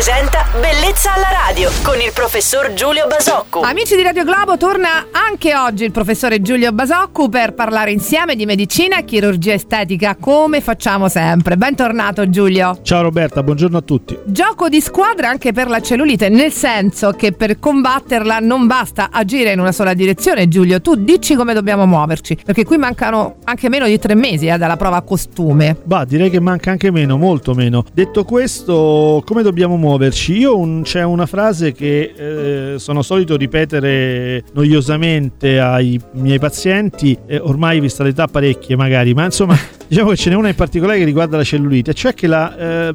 presenta Bellezza alla radio con il professor Giulio Basocco. Amici di Radio Globo, torna anche oggi il professore Giulio Basocco per parlare insieme di medicina e chirurgia estetica, come facciamo sempre. Bentornato Giulio. Ciao Roberta, buongiorno a tutti. Gioco di squadra anche per la cellulite, nel senso che per combatterla non basta agire in una sola direzione, Giulio. Tu dici come dobbiamo muoverci, perché qui mancano anche meno di tre mesi eh, dalla prova costume. Bah, direi che manca anche meno, molto meno. Detto questo, come dobbiamo muoverci? Io un, c'è una frase che eh, sono solito ripetere noiosamente ai miei pazienti, eh, ormai vista l'età parecchie magari, ma insomma diciamo che ce n'è una in particolare che riguarda la cellulite, cioè che la... Eh,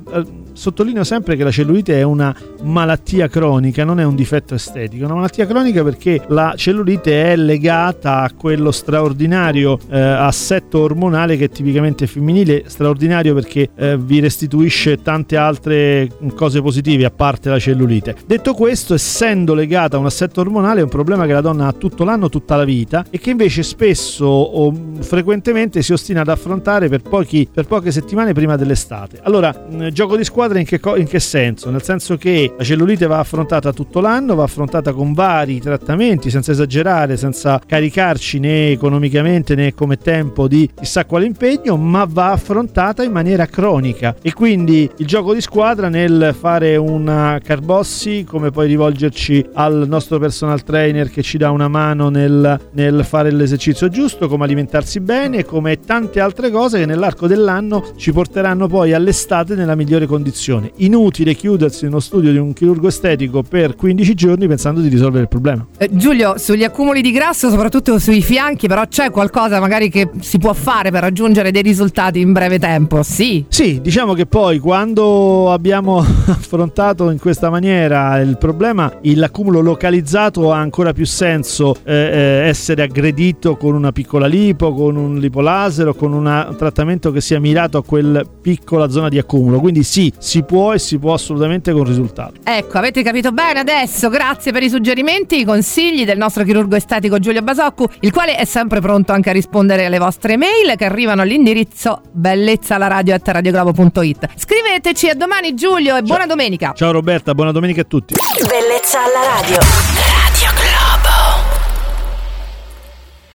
sottolineo sempre che la cellulite è una malattia cronica, non è un difetto estetico, è una malattia cronica perché la cellulite è legata a quello straordinario eh, assetto ormonale che è tipicamente femminile, straordinario perché eh, vi restituisce tante altre cose positive a parte la cellulite. Detto questo, essendo legata a un assetto ormonale è un problema che la donna ha tutto l'anno, tutta la vita e che invece spesso o frequentemente si ostina ad affrontare per, pochi, per poche settimane prima dell'estate. Allora, gioco di squadra squadra in che, in che, senso? Nel senso che la cellulite va affrontata tutto l'anno, va affrontata con vari trattamenti, senza esagerare, senza caricarci né economicamente né come tempo di chissà quale impegno, ma va affrontata in maniera cronica. E quindi il gioco di squadra nel fare una carbossi, come poi rivolgerci al nostro personal trainer che ci dà una mano nel, nel fare l'esercizio giusto, come alimentarsi bene, come tante altre cose che nell'arco dell'anno ci porteranno poi all'estate nella migliore condizione condizione. Inutile chiudersi nello studio di un chirurgo estetico per 15 giorni pensando di risolvere il problema. Eh, Giulio, sugli accumuli di grasso, soprattutto sui fianchi, però c'è qualcosa magari che si può fare per raggiungere dei risultati in breve tempo? Sì. Sì, diciamo che poi quando abbiamo affrontato in questa maniera il problema, l'accumulo localizzato ha ancora più senso eh, eh, essere aggredito con una piccola lipo, con un lipolaser o con un trattamento che sia mirato a quella piccola zona di accumulo. Quindi sì, si può e si può assolutamente con risultato. Ecco, avete capito bene adesso. Grazie per i suggerimenti, i consigli del nostro chirurgo estetico Giulio Basoccu, il quale è sempre pronto anche a rispondere alle vostre mail che arrivano all'indirizzo bellezzalaradio.it. Scriveteci a domani Giulio e Ciao. buona domenica. Ciao Roberta, buona domenica a tutti. Bellezza alla radio.